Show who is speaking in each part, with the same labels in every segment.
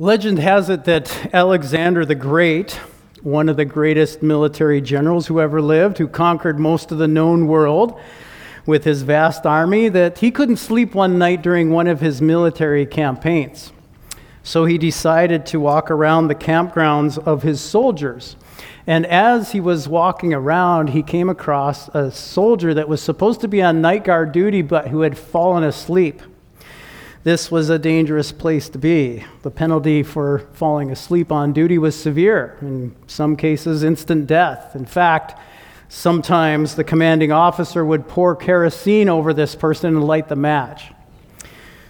Speaker 1: Legend has it that Alexander the Great, one of the greatest military generals who ever lived, who conquered most of the known world with his vast army, that he couldn't sleep one night during one of his military campaigns. So he decided to walk around the campgrounds of his soldiers. And as he was walking around, he came across a soldier that was supposed to be on night guard duty, but who had fallen asleep. This was a dangerous place to be. The penalty for falling asleep on duty was severe, in some cases, instant death. In fact, sometimes the commanding officer would pour kerosene over this person and light the match.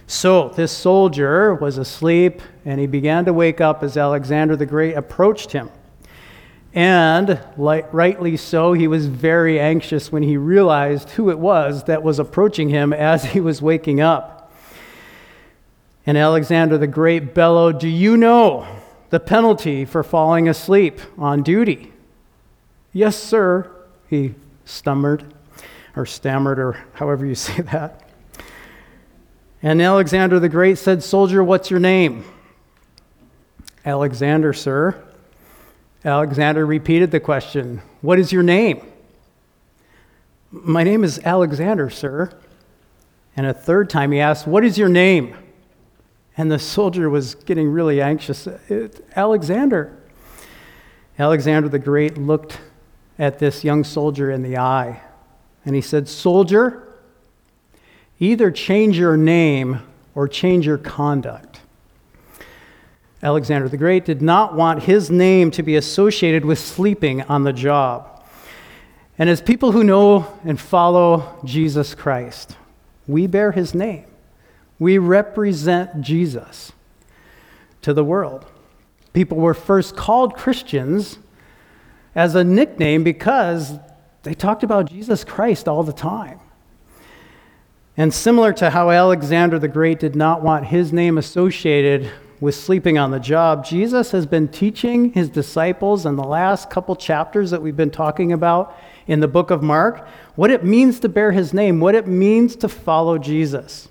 Speaker 1: So, this soldier was asleep, and he began to wake up as Alexander the Great approached him. And rightly so, he was very anxious when he realized who it was that was approaching him as he was waking up. And Alexander the Great bellowed, Do you know the penalty for falling asleep on duty? Yes, sir, he stammered, or stammered, or however you say that. And Alexander the Great said, Soldier, what's your name? Alexander, sir. Alexander repeated the question, What is your name? My name is Alexander, sir. And a third time he asked, What is your name? And the soldier was getting really anxious. Alexander. Alexander the Great looked at this young soldier in the eye and he said, Soldier, either change your name or change your conduct. Alexander the Great did not want his name to be associated with sleeping on the job. And as people who know and follow Jesus Christ, we bear his name. We represent Jesus to the world. People were first called Christians as a nickname because they talked about Jesus Christ all the time. And similar to how Alexander the Great did not want his name associated with sleeping on the job, Jesus has been teaching his disciples in the last couple chapters that we've been talking about in the book of Mark what it means to bear his name, what it means to follow Jesus.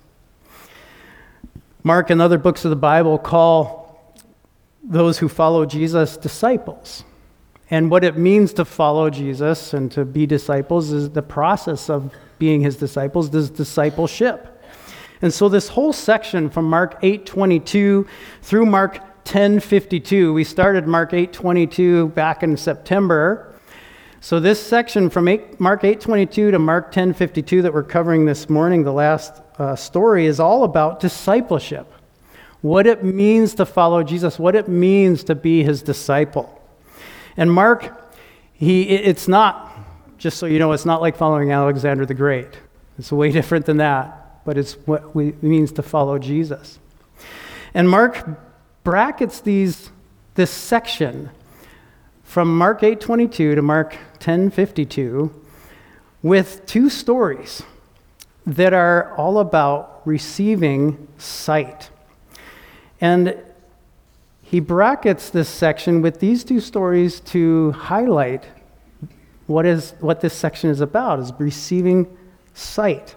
Speaker 1: Mark and other books of the Bible call those who follow Jesus disciples. And what it means to follow Jesus and to be disciples is the process of being his disciples, this discipleship. And so this whole section from Mark 8:22 through Mark 10:52, we started Mark 8:22 back in September. So this section from 8, Mark 8:22 to Mark 10:52 that we're covering this morning, the last uh, story is all about discipleship what it means to follow Jesus, what it means to be his disciple. And Mark, he, it's not, just so you know, it's not like following Alexander the Great. It's way different than that, but it's what it means to follow Jesus. And Mark brackets these, this section from Mark 8:22 to Mark 10:52 with two stories that are all about receiving sight. And he brackets this section with these two stories to highlight what, is, what this section is about, is receiving sight.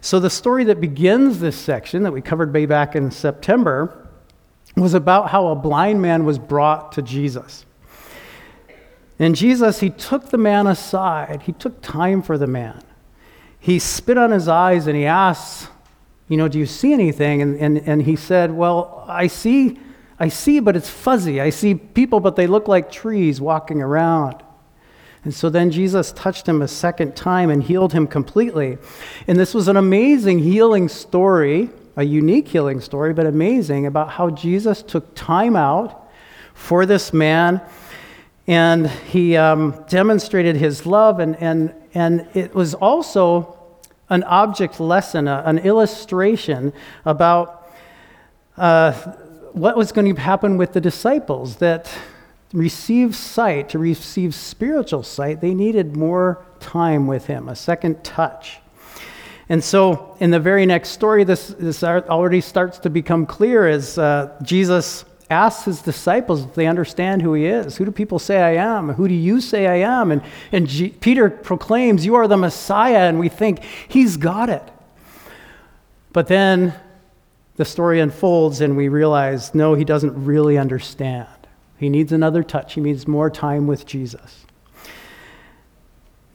Speaker 1: So the story that begins this section that we covered way back in September was about how a blind man was brought to Jesus. And Jesus, he took the man aside. He took time for the man he spit on his eyes and he asked, You know, do you see anything? And, and, and he said, Well, I see, I see, but it's fuzzy. I see people, but they look like trees walking around. And so then Jesus touched him a second time and healed him completely. And this was an amazing healing story, a unique healing story, but amazing about how Jesus took time out for this man and he um, demonstrated his love and, and, and it was also an object lesson, a, an illustration about uh, what was going to happen with the disciples that receive sight, to receive spiritual sight, they needed more time with him, a second touch. And so, in the very next story, this, this already starts to become clear as uh, Jesus asks his disciples if they understand who he is. Who do people say I am? Who do you say I am? And, and G- Peter proclaims, You are the Messiah, and we think he's got it. But then the story unfolds and we realize no, he doesn't really understand. He needs another touch, he needs more time with Jesus.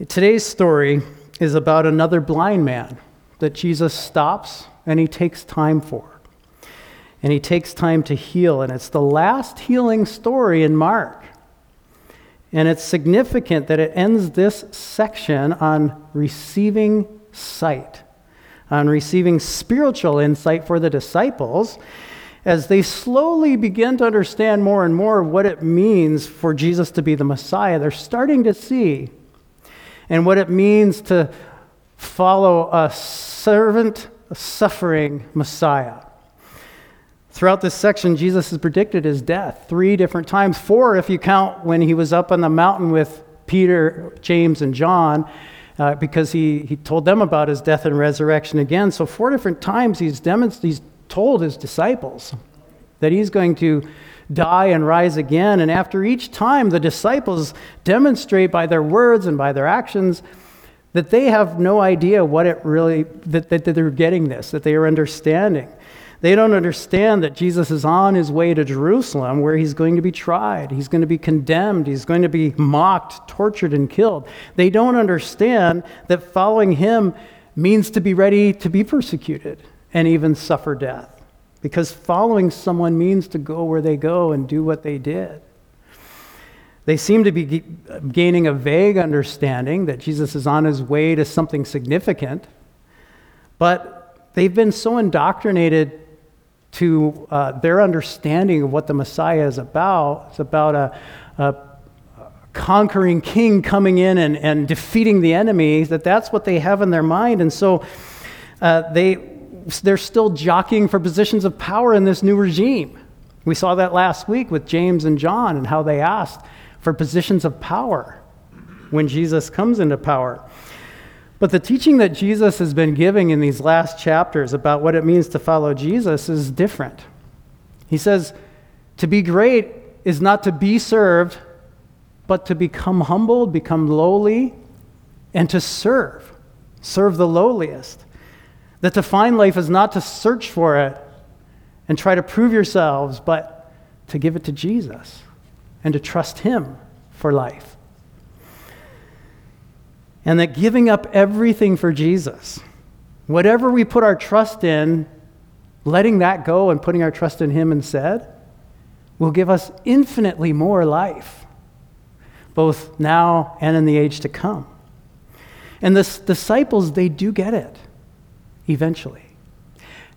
Speaker 1: Today's story is about another blind man that Jesus stops and he takes time for. And he takes time to heal. And it's the last healing story in Mark. And it's significant that it ends this section on receiving sight, on receiving spiritual insight for the disciples as they slowly begin to understand more and more what it means for Jesus to be the Messiah. They're starting to see and what it means to follow a servant, a suffering Messiah. Throughout this section, Jesus is predicted his death three different times, four if you count when he was up on the mountain with Peter, James, and John, uh, because he, he told them about his death and resurrection again. So, four different times he's, demonst- he's told his disciples that he's going to die and rise again. And after each time, the disciples demonstrate by their words and by their actions that they have no idea what it really, that, that, that they're getting this, that they are understanding. They don't understand that Jesus is on his way to Jerusalem where he's going to be tried, he's going to be condemned, he's going to be mocked, tortured, and killed. They don't understand that following him means to be ready to be persecuted and even suffer death. Because following someone means to go where they go and do what they did. They seem to be gaining a vague understanding that Jesus is on his way to something significant, but they've been so indoctrinated to uh, their understanding of what the Messiah is about. It's about a, a conquering king coming in and, and defeating the enemy, that that's what they have in their mind. And so uh, they, they're still jockeying for positions of power in this new regime. We saw that last week with James and John and how they asked for positions of power when Jesus comes into power. But the teaching that Jesus has been giving in these last chapters about what it means to follow Jesus is different. He says, to be great is not to be served, but to become humbled, become lowly, and to serve. Serve the lowliest. That to find life is not to search for it and try to prove yourselves, but to give it to Jesus and to trust Him for life and that giving up everything for Jesus, whatever we put our trust in, letting that go and putting our trust in Him instead, will give us infinitely more life, both now and in the age to come. And the disciples, they do get it eventually,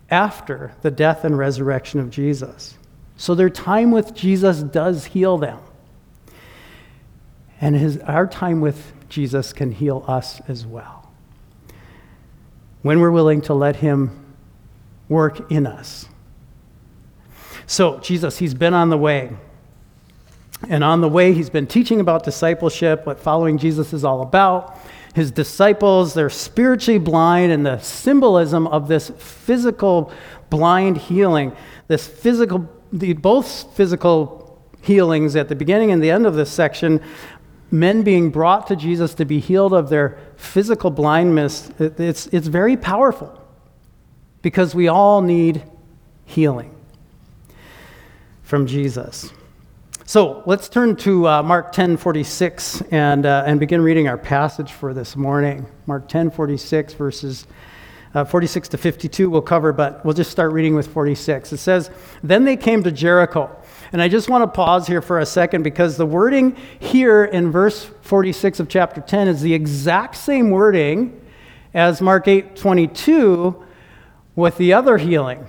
Speaker 1: after the death and resurrection of Jesus. So their time with Jesus does heal them. And his, our time with Jesus can heal us as well. When we're willing to let Him work in us. So, Jesus, He's been on the way. And on the way, He's been teaching about discipleship, what following Jesus is all about. His disciples, they're spiritually blind, and the symbolism of this physical blind healing, this physical, the, both physical healings at the beginning and the end of this section men being brought to Jesus to be healed of their physical blindness, it's, it's very powerful because we all need healing from Jesus. So let's turn to uh, Mark 10 46 and, uh, and begin reading our passage for this morning. Mark 10 46, verses uh, 46 to 52, we'll cover, but we'll just start reading with 46. It says, Then they came to Jericho. And I just want to pause here for a second because the wording here in verse 46 of chapter 10 is the exact same wording as Mark 8 22 with the other healing.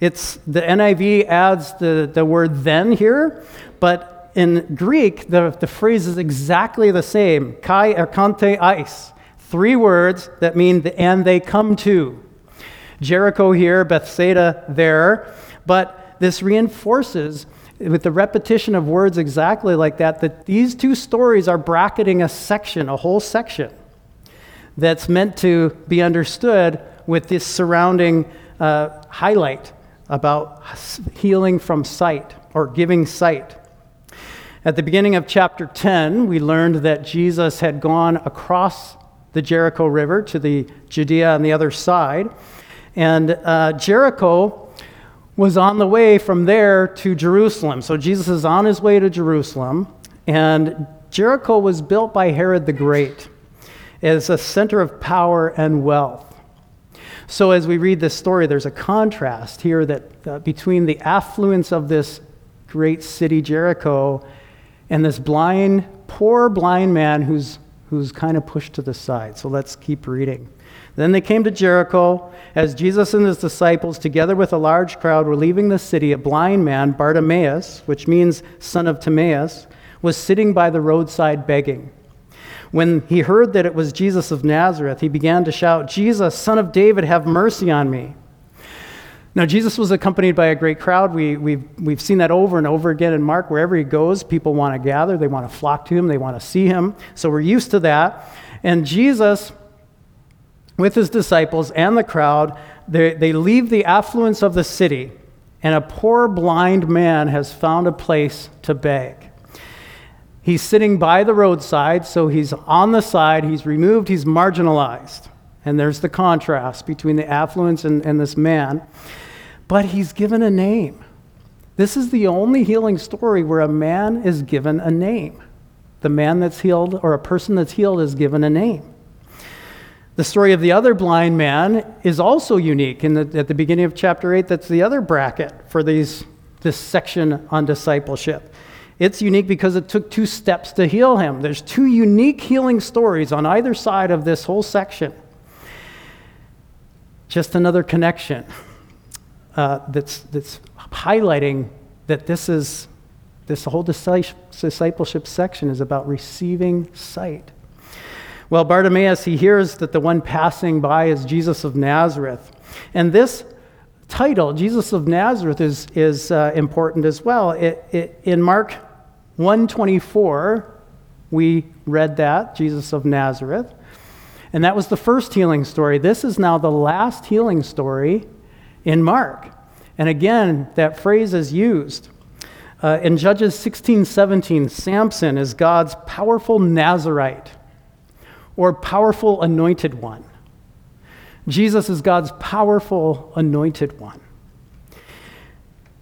Speaker 1: It's the NIV adds the, the word then here, but in Greek, the, the phrase is exactly the same. Kai erkante. Three words that mean the and they come to. Jericho here, Bethsaida there, but this reinforces with the repetition of words exactly like that that these two stories are bracketing a section, a whole section that's meant to be understood with this surrounding uh, highlight about healing from sight or giving sight. At the beginning of chapter 10, we learned that Jesus had gone across the Jericho River to the Judea on the other side. And uh, Jericho was on the way from there to Jerusalem. So Jesus is on his way to Jerusalem, and Jericho was built by Herod the Great as a center of power and wealth. So as we read this story, there's a contrast here that uh, between the affluence of this great city Jericho and this blind, poor blind man who's who's kind of pushed to the side. So let's keep reading. Then they came to Jericho. As Jesus and his disciples, together with a large crowd, were leaving the city, a blind man, Bartimaeus, which means son of Timaeus, was sitting by the roadside begging. When he heard that it was Jesus of Nazareth, he began to shout, Jesus, son of David, have mercy on me. Now, Jesus was accompanied by a great crowd. We, we've, we've seen that over and over again in Mark. Wherever he goes, people want to gather, they want to flock to him, they want to see him. So we're used to that. And Jesus, with his disciples and the crowd, they, they leave the affluence of the city, and a poor blind man has found a place to beg. He's sitting by the roadside, so he's on the side, he's removed, he's marginalized. And there's the contrast between the affluence and, and this man but he's given a name. This is the only healing story where a man is given a name. The man that's healed, or a person that's healed, is given a name. The story of the other blind man is also unique. In the, at the beginning of chapter 8, that's the other bracket for these, this section on discipleship. It's unique because it took two steps to heal him. There's two unique healing stories on either side of this whole section. Just another connection uh, that's, that's highlighting that this is this whole discipleship section is about receiving sight. Well, Bartimaeus, he hears that the one passing by is Jesus of Nazareth. And this title, Jesus of Nazareth, is, is uh, important as well. It, it, in Mark 124, we read that, Jesus of Nazareth. And that was the first healing story. This is now the last healing story in Mark. And again, that phrase is used. Uh, in Judges 16 17, Samson is God's powerful Nazarite or powerful anointed one. Jesus is God's powerful anointed one.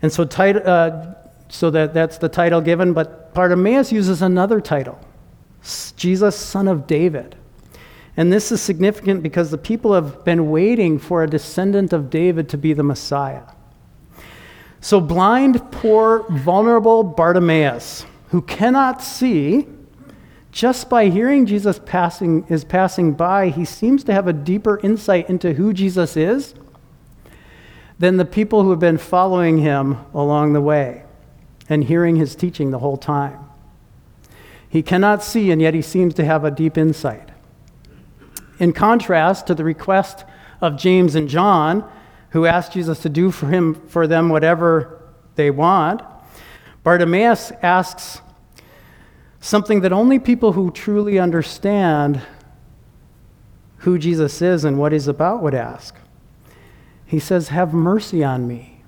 Speaker 1: And so, uh, so that, that's the title given, but Bartimaeus uses another title Jesus, son of David. And this is significant because the people have been waiting for a descendant of David to be the Messiah. So, blind, poor, vulnerable Bartimaeus, who cannot see, just by hearing Jesus passing, is passing by, he seems to have a deeper insight into who Jesus is than the people who have been following him along the way and hearing his teaching the whole time. He cannot see, and yet he seems to have a deep insight. In contrast to the request of James and John, who asked Jesus to do for him for them whatever they want, Bartimaeus asks something that only people who truly understand who Jesus is and what he's about would ask. He says, Have mercy on me.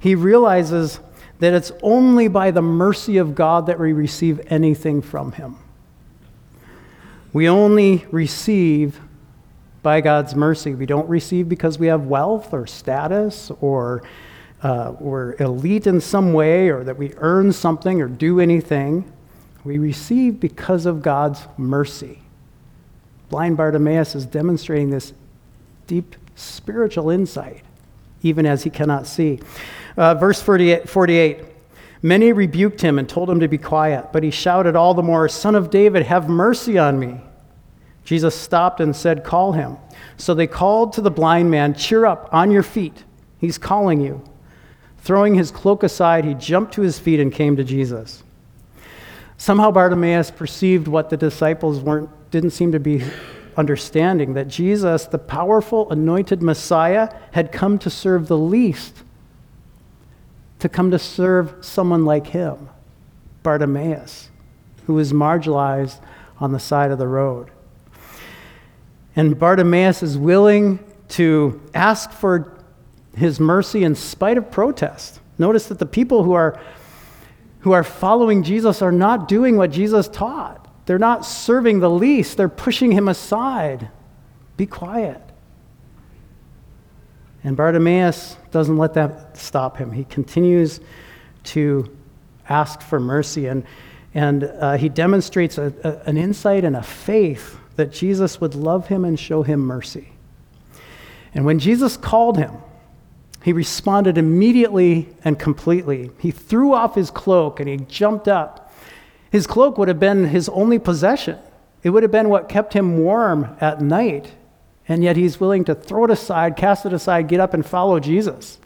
Speaker 1: He realizes that it's only by the mercy of God that we receive anything from him. We only receive by God's mercy. We don't receive because we have wealth or status or uh, we're elite in some way or that we earn something or do anything. We receive because of God's mercy. Blind Bartimaeus is demonstrating this deep spiritual insight, even as he cannot see. Uh, verse 48, 48 Many rebuked him and told him to be quiet, but he shouted all the more, Son of David, have mercy on me. Jesus stopped and said, Call him. So they called to the blind man, Cheer up, on your feet. He's calling you. Throwing his cloak aside, he jumped to his feet and came to Jesus. Somehow Bartimaeus perceived what the disciples weren't, didn't seem to be understanding that Jesus, the powerful, anointed Messiah, had come to serve the least to come to serve someone like him, Bartimaeus, who was marginalized on the side of the road. And Bartimaeus is willing to ask for his mercy in spite of protest. Notice that the people who are, who are following Jesus are not doing what Jesus taught. They're not serving the least, they're pushing him aside. Be quiet. And Bartimaeus doesn't let that stop him. He continues to ask for mercy. And, and uh, he demonstrates a, a, an insight and a faith that Jesus would love him and show him mercy. And when Jesus called him, he responded immediately and completely. He threw off his cloak and he jumped up. His cloak would have been his only possession, it would have been what kept him warm at night. And yet he's willing to throw it aside, cast it aside, get up and follow Jesus.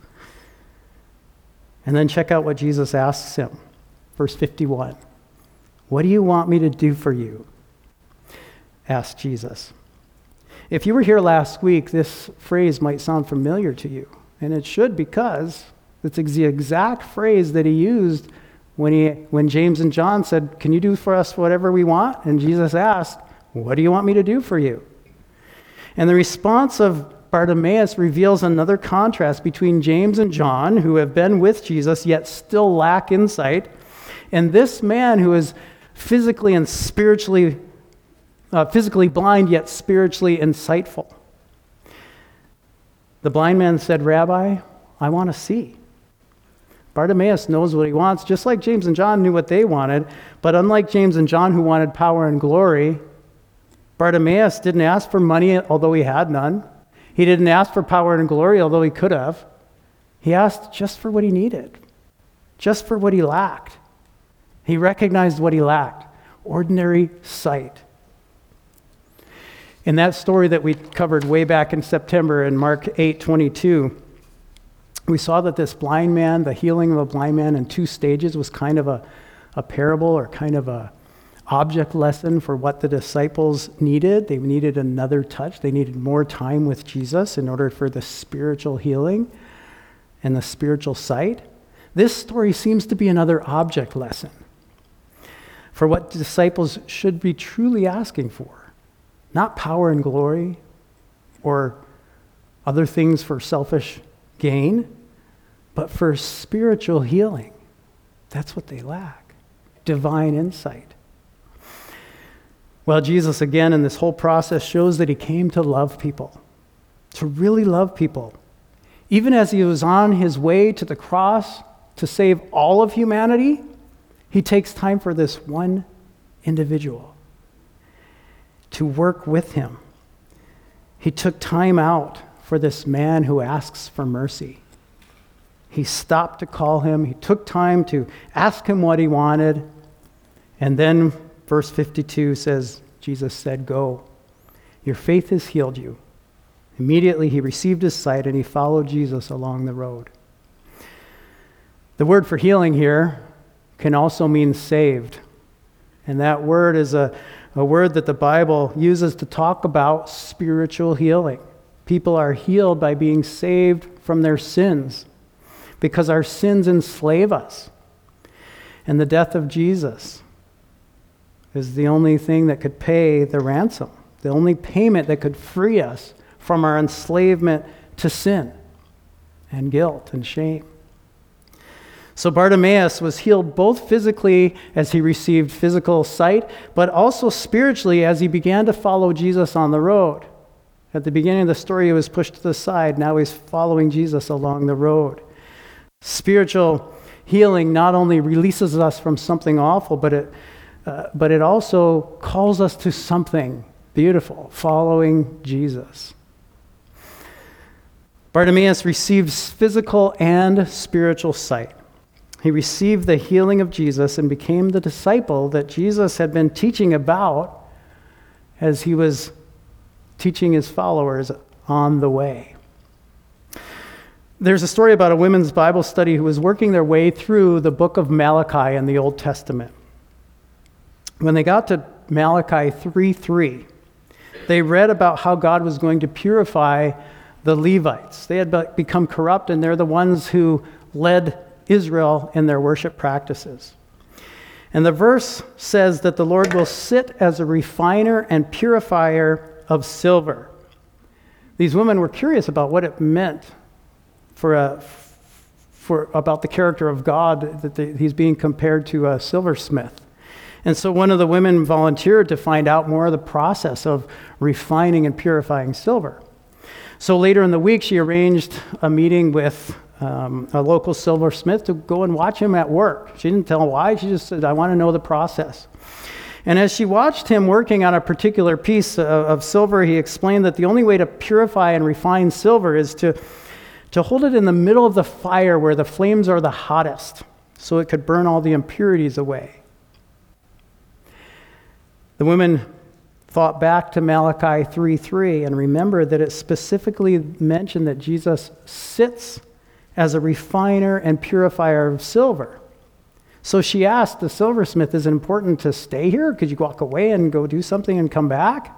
Speaker 1: And then check out what Jesus asks him. Verse 51 What do you want me to do for you? asked Jesus. If you were here last week, this phrase might sound familiar to you. And it should because it's the exact phrase that he used when, he, when James and John said, Can you do for us whatever we want? And Jesus asked, What do you want me to do for you? And the response of Bartimaeus reveals another contrast between James and John, who have been with Jesus yet still lack insight, and this man who is physically and spiritually, uh, physically blind yet spiritually insightful. The blind man said, Rabbi, I want to see. Bartimaeus knows what he wants, just like James and John knew what they wanted. But unlike James and John, who wanted power and glory, Bartimaeus didn't ask for money, although he had none. He didn't ask for power and glory, although he could have. He asked just for what he needed, just for what he lacked. He recognized what he lacked ordinary sight. In that story that we covered way back in September in Mark 8 22, we saw that this blind man, the healing of a blind man in two stages, was kind of a, a parable or kind of a object lesson for what the disciples needed. They needed another touch, they needed more time with Jesus in order for the spiritual healing and the spiritual sight. This story seems to be another object lesson for what disciples should be truly asking for not power and glory or other things for selfish gain, but for spiritual healing. That's what they lack divine insight. Well, Jesus, again, in this whole process, shows that he came to love people, to really love people. Even as he was on his way to the cross to save all of humanity, he takes time for this one individual to work with him. He took time out for this man who asks for mercy. He stopped to call him, he took time to ask him what he wanted, and then Verse 52 says, Jesus said, Go. Your faith has healed you. Immediately he received his sight and he followed Jesus along the road. The word for healing here can also mean saved. And that word is a, a word that the Bible uses to talk about spiritual healing. People are healed by being saved from their sins because our sins enslave us. And the death of Jesus is the only thing that could pay the ransom, the only payment that could free us from our enslavement to sin and guilt and shame. So Bartimaeus was healed both physically as he received physical sight, but also spiritually as he began to follow Jesus on the road. At the beginning of the story, he was pushed to the side. Now he's following Jesus along the road. Spiritual healing not only releases us from something awful, but it uh, but it also calls us to something beautiful, following Jesus. Bartimaeus receives physical and spiritual sight. He received the healing of Jesus and became the disciple that Jesus had been teaching about as he was teaching his followers on the way. There's a story about a women's Bible study who was working their way through the book of Malachi in the Old Testament. When they got to Malachi 3 3, they read about how God was going to purify the Levites. They had become corrupt, and they're the ones who led Israel in their worship practices. And the verse says that the Lord will sit as a refiner and purifier of silver. These women were curious about what it meant for a, for, about the character of God, that the, he's being compared to a silversmith. And so one of the women volunteered to find out more of the process of refining and purifying silver. So later in the week, she arranged a meeting with um, a local silversmith to go and watch him at work. She didn't tell him why, she just said, I want to know the process. And as she watched him working on a particular piece of, of silver, he explained that the only way to purify and refine silver is to, to hold it in the middle of the fire where the flames are the hottest so it could burn all the impurities away. The women thought back to Malachi 3:3 and remembered that it specifically mentioned that Jesus sits as a refiner and purifier of silver. So she asked the silversmith, Is it important to stay here? Could you walk away and go do something and come back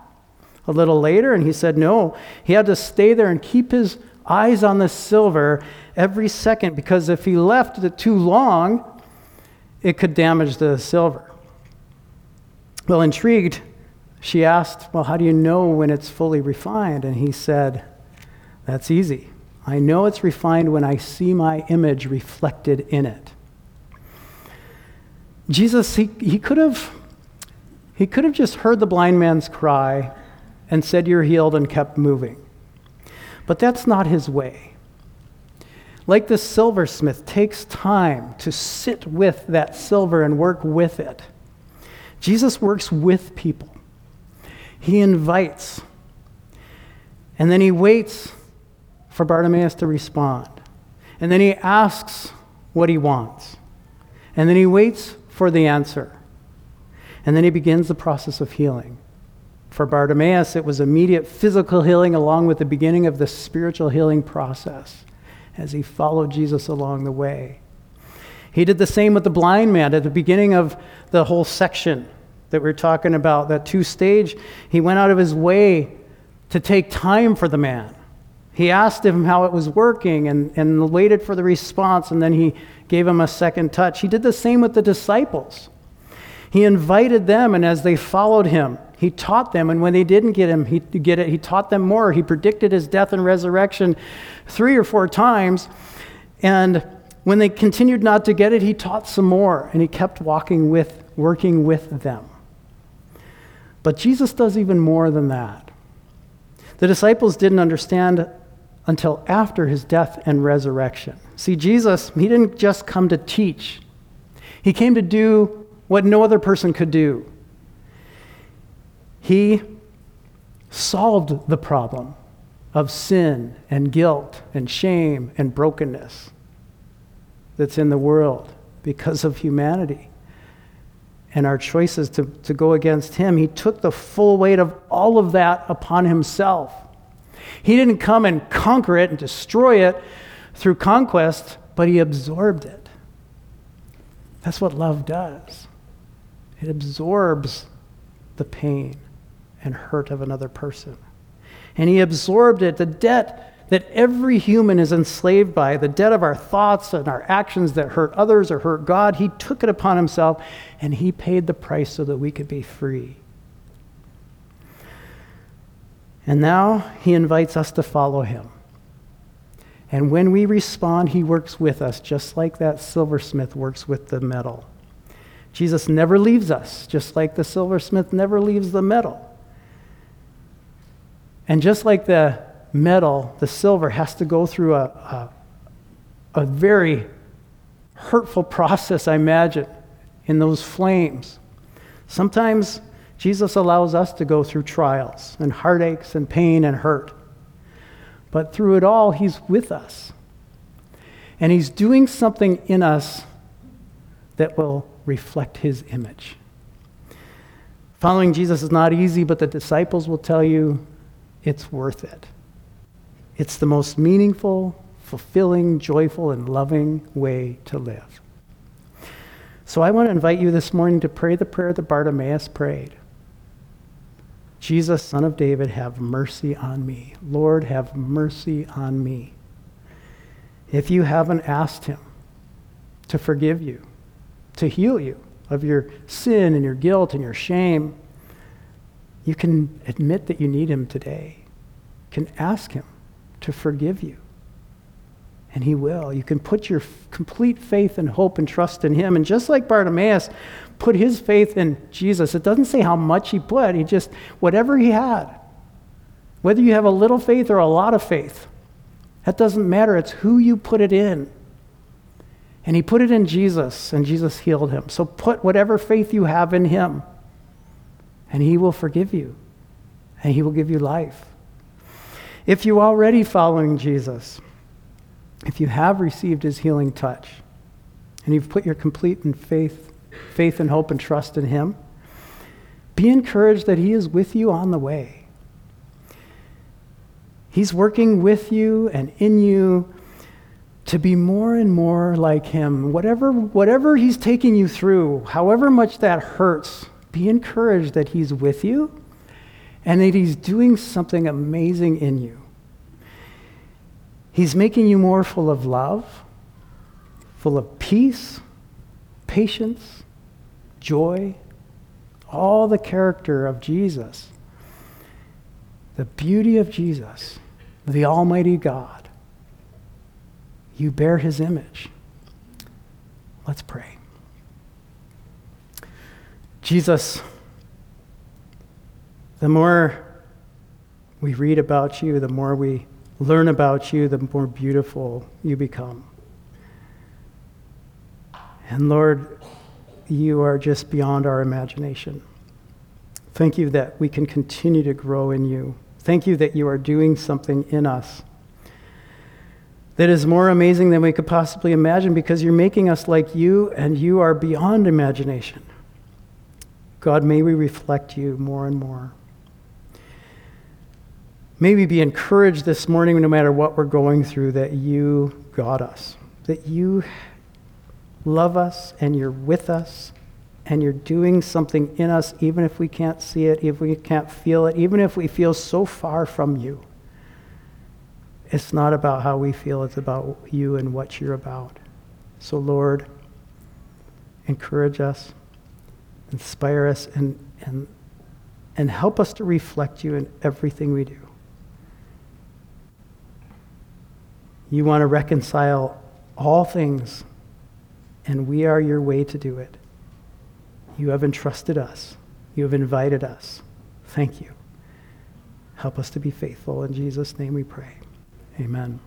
Speaker 1: a little later? And he said, No. He had to stay there and keep his eyes on the silver every second because if he left it too long, it could damage the silver. Well, intrigued, she asked, Well, how do you know when it's fully refined? And he said, That's easy. I know it's refined when I see my image reflected in it. Jesus, he, he could have he could have just heard the blind man's cry and said, You're healed, and kept moving. But that's not his way. Like the silversmith takes time to sit with that silver and work with it. Jesus works with people. He invites. And then he waits for Bartimaeus to respond. And then he asks what he wants. And then he waits for the answer. And then he begins the process of healing. For Bartimaeus, it was immediate physical healing along with the beginning of the spiritual healing process as he followed Jesus along the way. He did the same with the blind man at the beginning of the whole section that we're talking about, that two stage. He went out of his way to take time for the man. He asked him how it was working and, and waited for the response, and then he gave him a second touch. He did the same with the disciples. He invited them, and as they followed him, he taught them, and when they didn't get him, he get it, he taught them more. He predicted his death and resurrection three or four times, and when they continued not to get it, he taught some more, and he kept walking with, working with them. But Jesus does even more than that. The disciples didn't understand until after his death and resurrection. See, Jesus, he didn't just come to teach, he came to do what no other person could do. He solved the problem of sin and guilt and shame and brokenness that's in the world because of humanity and our choices to, to go against him. He took the full weight of all of that upon himself. He didn't come and conquer it and destroy it through conquest, but he absorbed it. That's what love does. It absorbs the pain and hurt of another person. And he absorbed it, the debt that every human is enslaved by, the debt of our thoughts and our actions that hurt others or hurt God. He took it upon himself and he paid the price so that we could be free. And now he invites us to follow him. And when we respond, he works with us, just like that silversmith works with the metal. Jesus never leaves us, just like the silversmith never leaves the metal. And just like the metal, the silver has to go through a, a, a very hurtful process, I imagine, in those flames. Sometimes Jesus allows us to go through trials and heartaches and pain and hurt. But through it all, He's with us. And He's doing something in us that will reflect His image. Following Jesus is not easy, but the disciples will tell you it's worth it. It's the most meaningful, fulfilling, joyful, and loving way to live. So I want to invite you this morning to pray the prayer that Bartimaeus prayed. Jesus, Son of David, have mercy on me. Lord, have mercy on me. If you haven't asked him to forgive you, to heal you of your sin and your guilt and your shame, you can admit that you need him today. You can ask him to forgive you. And he will. You can put your complete faith and hope and trust in him. And just like Bartimaeus, put his faith in Jesus. It doesn't say how much he put, he just, whatever he had, Whether you have a little faith or a lot of faith, that doesn't matter. It's who you put it in. And he put it in Jesus, and Jesus healed him. So put whatever faith you have in him, and he will forgive you, and he will give you life. If you're already following Jesus, if you have received his healing touch, and you've put your complete faith, faith and hope and trust in him, be encouraged that he is with you on the way. He's working with you and in you to be more and more like him. Whatever, whatever he's taking you through, however much that hurts, be encouraged that he's with you and that he's doing something amazing in you. He's making you more full of love, full of peace, patience, joy, all the character of Jesus, the beauty of Jesus, the Almighty God you bear his image. Let's pray. Jesus, the more we read about you, the more we learn about you, the more beautiful you become. And Lord, you are just beyond our imagination. Thank you that we can continue to grow in you. Thank you that you are doing something in us that is more amazing than we could possibly imagine because you're making us like you and you are beyond imagination. God, may we reflect you more and more. May we be encouraged this morning, no matter what we're going through, that you got us, that you love us and you're with us and you're doing something in us, even if we can't see it, even if we can't feel it, even if we feel so far from you. It's not about how we feel, it's about you and what you're about. So, Lord, encourage us, inspire us, and, and, and help us to reflect you in everything we do. You want to reconcile all things, and we are your way to do it. You have entrusted us, you have invited us. Thank you. Help us to be faithful. In Jesus' name we pray. Amen.